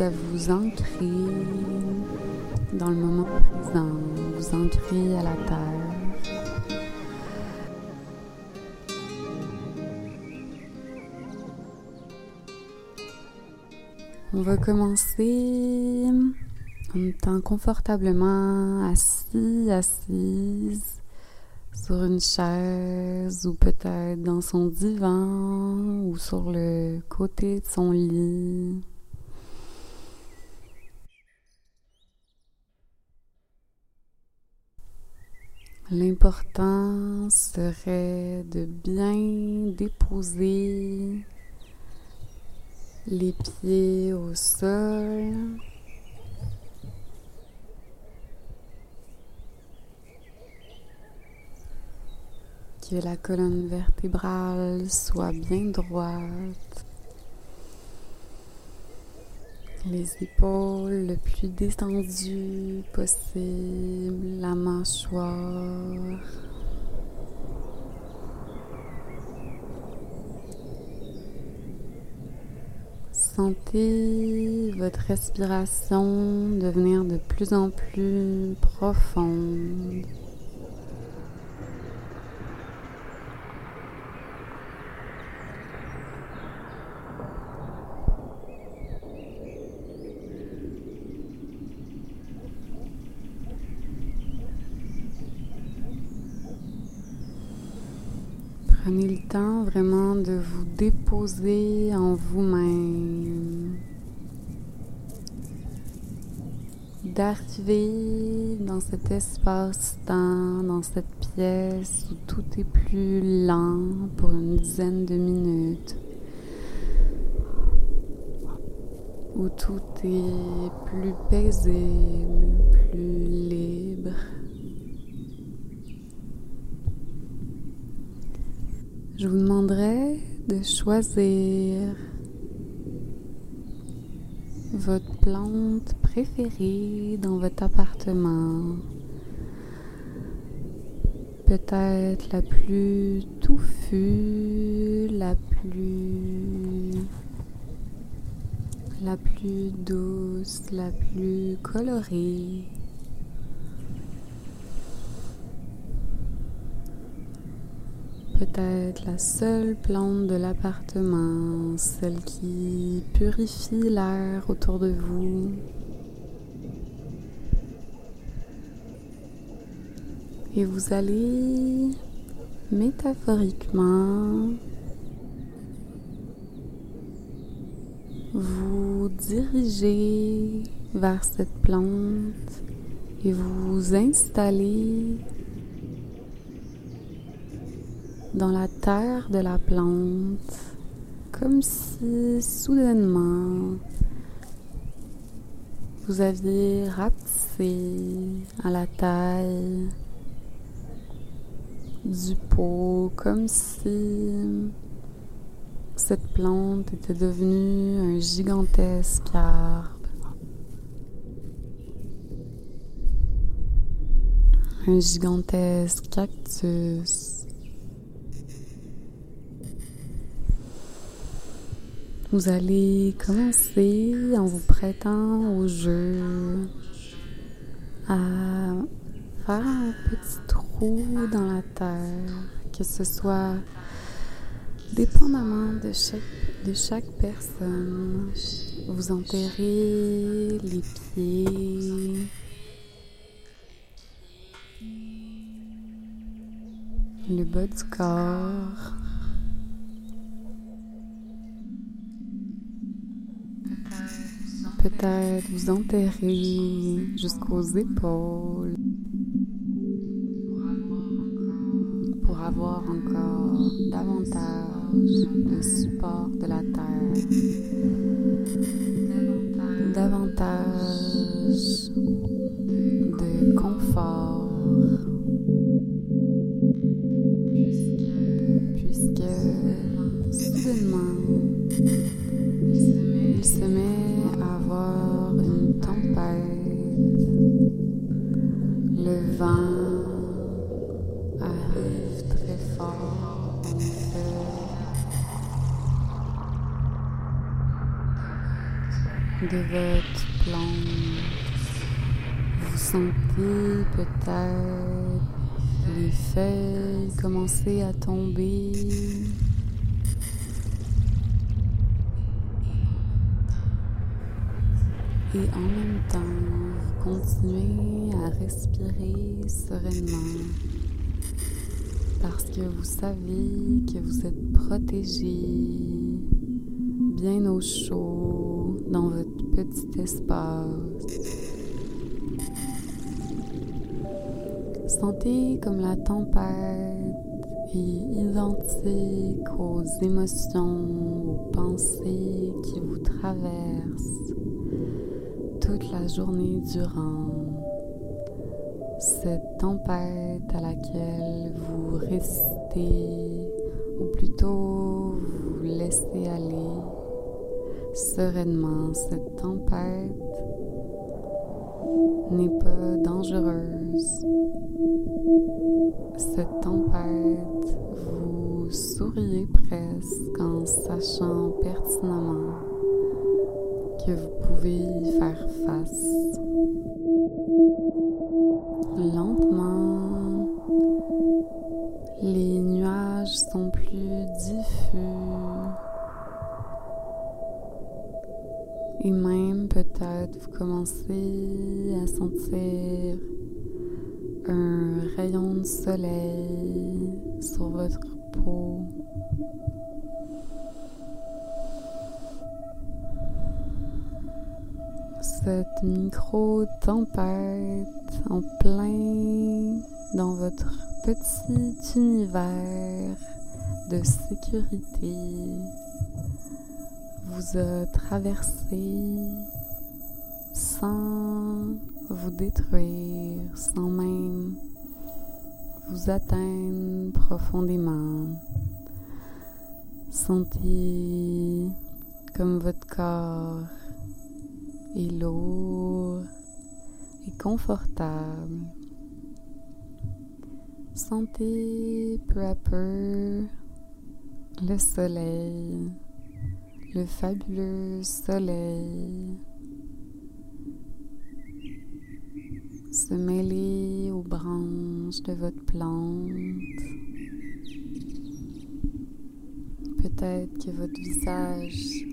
à vous ancrer dans le moment présent, vous ancrer à la terre. On va commencer en étant confortablement assis, assise sur une chaise ou peut-être dans son divan ou sur le côté de son lit. L'important serait de bien déposer les pieds au sol. Que la colonne vertébrale soit bien droite. Les épaules le plus détendues possible, la mâchoire. Sentez votre respiration devenir de plus en plus profonde. Temps vraiment de vous déposer en vous-même, d'arriver dans cet espace-temps, dans cette pièce où tout est plus lent pour une dizaine de minutes, où tout est plus paisible, plus libre. Je vous demanderai de choisir votre plante préférée dans votre appartement. Peut-être la plus touffue, la plus la plus douce, la plus colorée. Peut-être la seule plante de l'appartement, celle qui purifie l'air autour de vous. Et vous allez métaphoriquement vous diriger vers cette plante et vous installer dans la terre de la plante, comme si soudainement vous aviez rapetissé à la taille du pot, comme si cette plante était devenue un gigantesque arbre. Un gigantesque cactus. Vous allez commencer en vous prêtant au jeu à faire un petit trou dans la terre, que ce soit dépendamment de chaque, de chaque personne. Vous enterrez les pieds. Le bas du corps. Peut-être vous enterrer jusqu'aux épaules. Pour avoir encore davantage de support de la terre, davantage de confort, tomber. Et en même temps, continuez à respirer sereinement parce que vous savez que vous êtes protégé, bien au chaud dans votre petit espace. Sentez comme la tempête est identique aux émotions, aux pensées qui vous traversent toute la journée durant. Cette tempête à laquelle vous restez, ou plutôt vous laissez aller sereinement, cette tempête n'est pas dangereuse. Cette tempête, vous souriez presque en sachant pertinemment que vous pouvez y faire face. Lentement, vous commencez à sentir un rayon de soleil sur votre peau. Cette micro-tempête en plein dans votre petit univers de sécurité vous a traversé sans vous détruire, sans même vous atteindre profondément. Sentez comme votre corps est lourd et confortable. Sentez peu à peu le soleil, le fabuleux soleil se mêler aux branches de votre plante. Peut-être que votre visage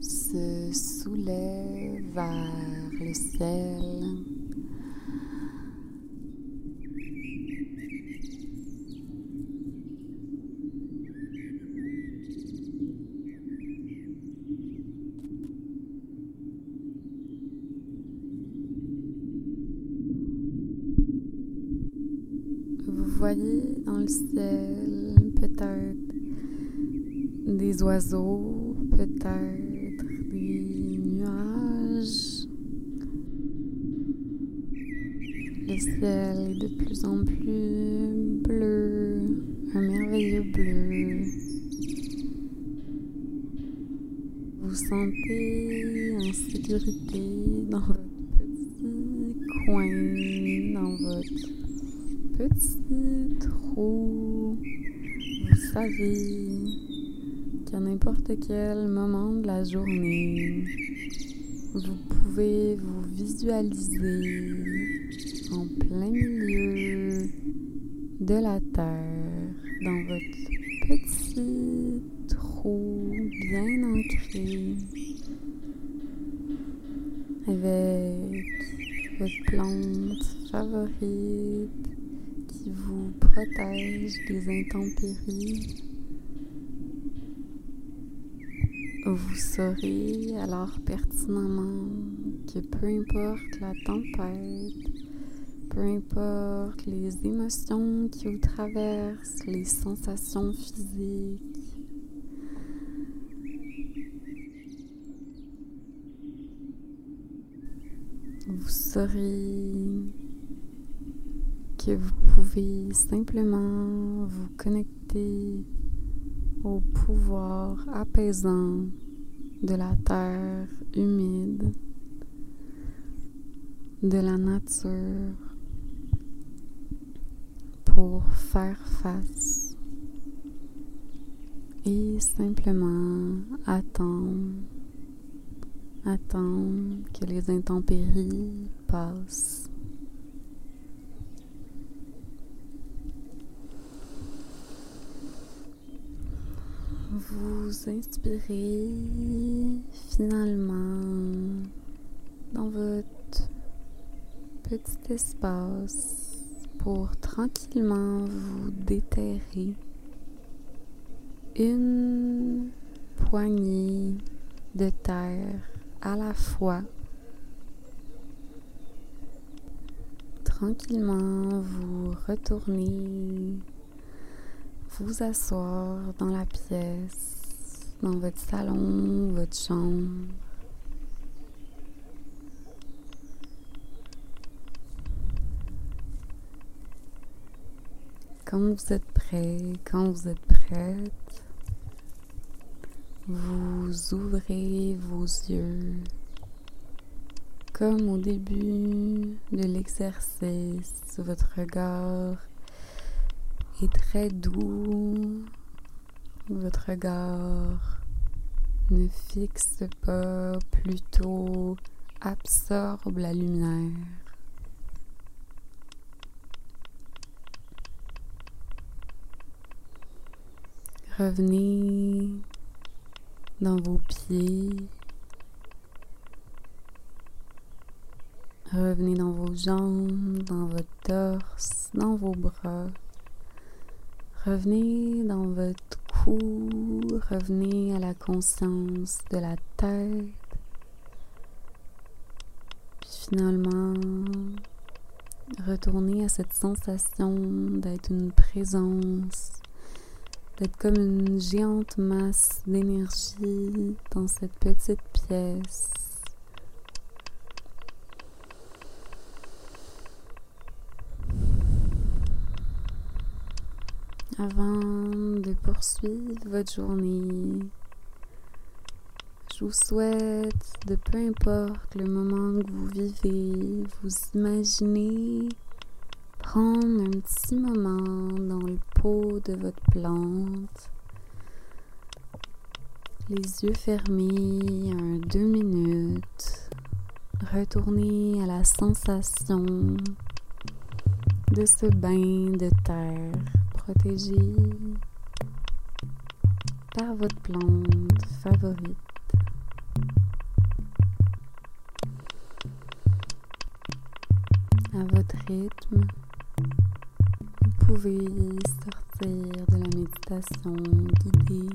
se soulève vers le ciel. Vous voyez dans le ciel peut-être des oiseaux, peut-être des nuages. Le ciel est de plus en plus bleu, un merveilleux bleu. Vous sentez en sécurité Qu'à n'importe quel moment de la journée, vous pouvez vous visualiser en plein milieu de la terre, dans votre petit trou bien ancré, avec votre plante favorite qui vous protège des intempéries. Vous saurez alors pertinemment que peu importe la tempête, peu importe les émotions qui vous traversent, les sensations physiques, vous saurez que vous pouvez simplement vous connecter au pouvoir apaisant de la terre humide, de la nature pour faire face et simplement attendre, attendre que les intempéries passent. Vous inspirez finalement dans votre petit espace pour tranquillement vous déterrer une poignée de terre à la fois. Tranquillement vous retournez vous asseoir dans la pièce, dans votre salon, votre chambre. Quand vous êtes prêt, quand vous êtes prête, vous ouvrez vos yeux comme au début de l'exercice, votre regard est très doux. Votre regard ne fixe pas, plutôt absorbe la lumière. Revenez dans vos pieds. Revenez dans vos jambes, dans votre torse, dans vos bras. Revenez dans votre cou, revenez à la conscience de la tête. Puis finalement, retournez à cette sensation d'être une présence d'être comme une géante masse d'énergie dans cette petite pièce. Avant de poursuivre votre journée, je vous souhaite, de peu importe le moment que vous vivez, vous imaginez prendre un petit moment dans le pot de votre plante, les yeux fermés, un deux minutes, retournez à la sensation de ce bain de terre protégé par votre plante favorite. À votre rythme, vous pouvez sortir de la méditation guidée.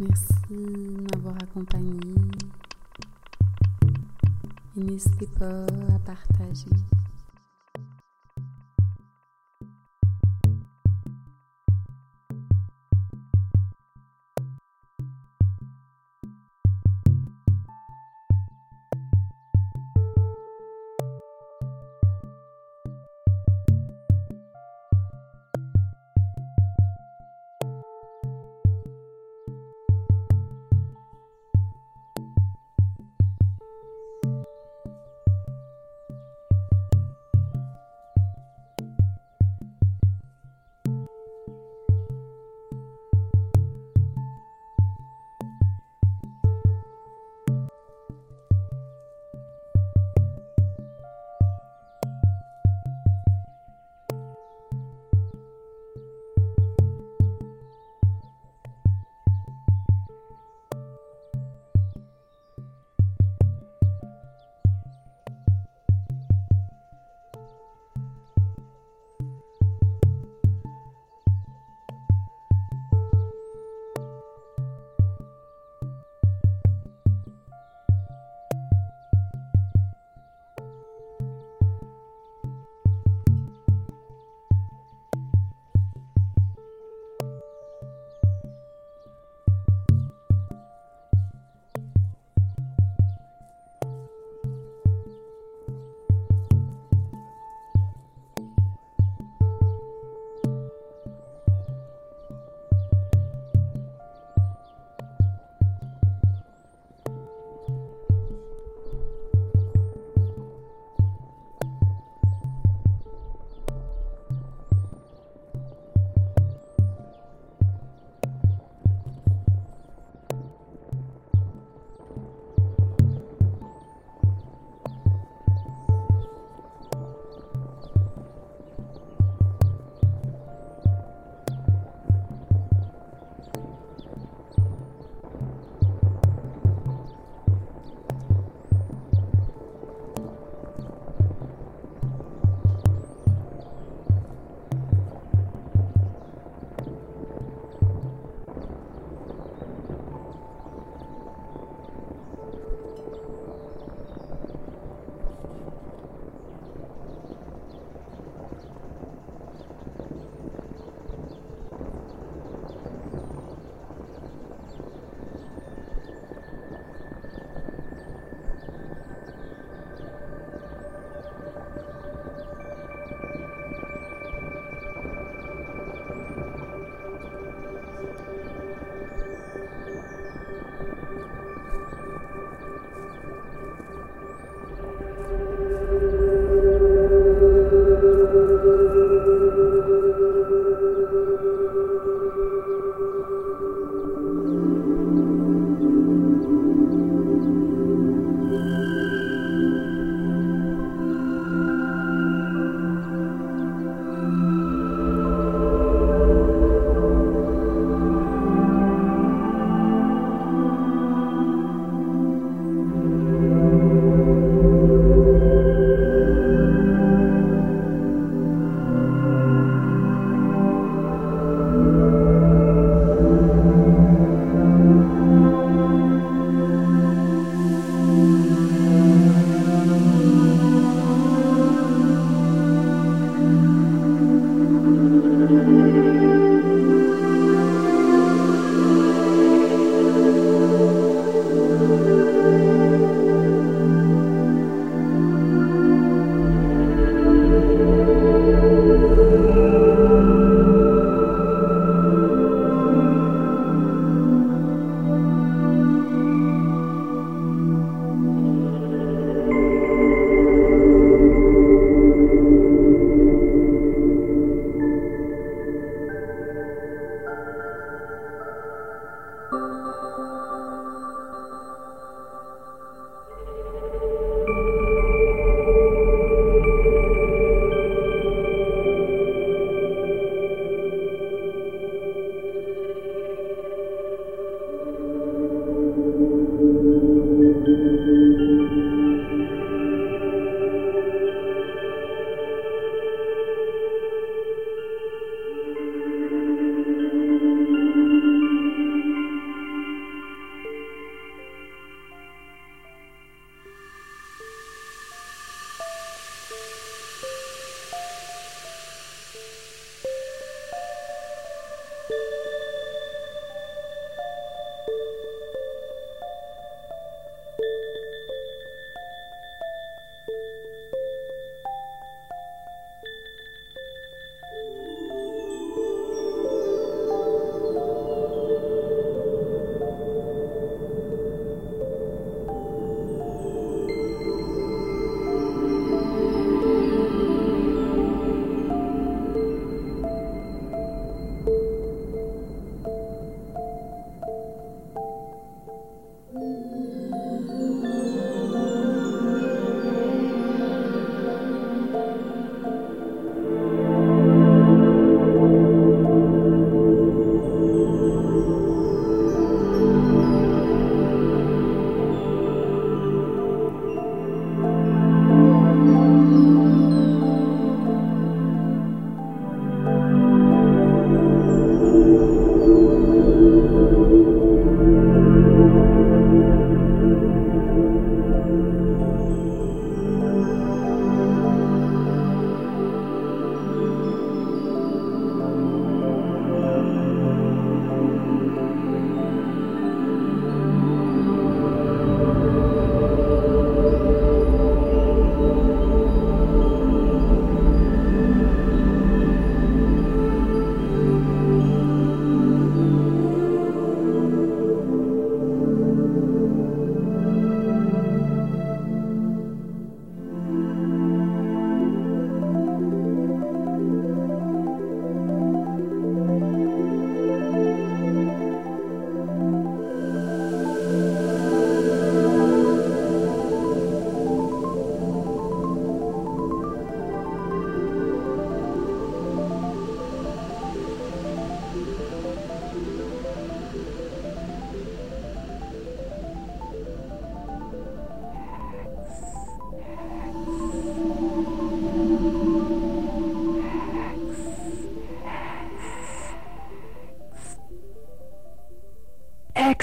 Merci de m'avoir accompagné. N'hésitez pas à partager.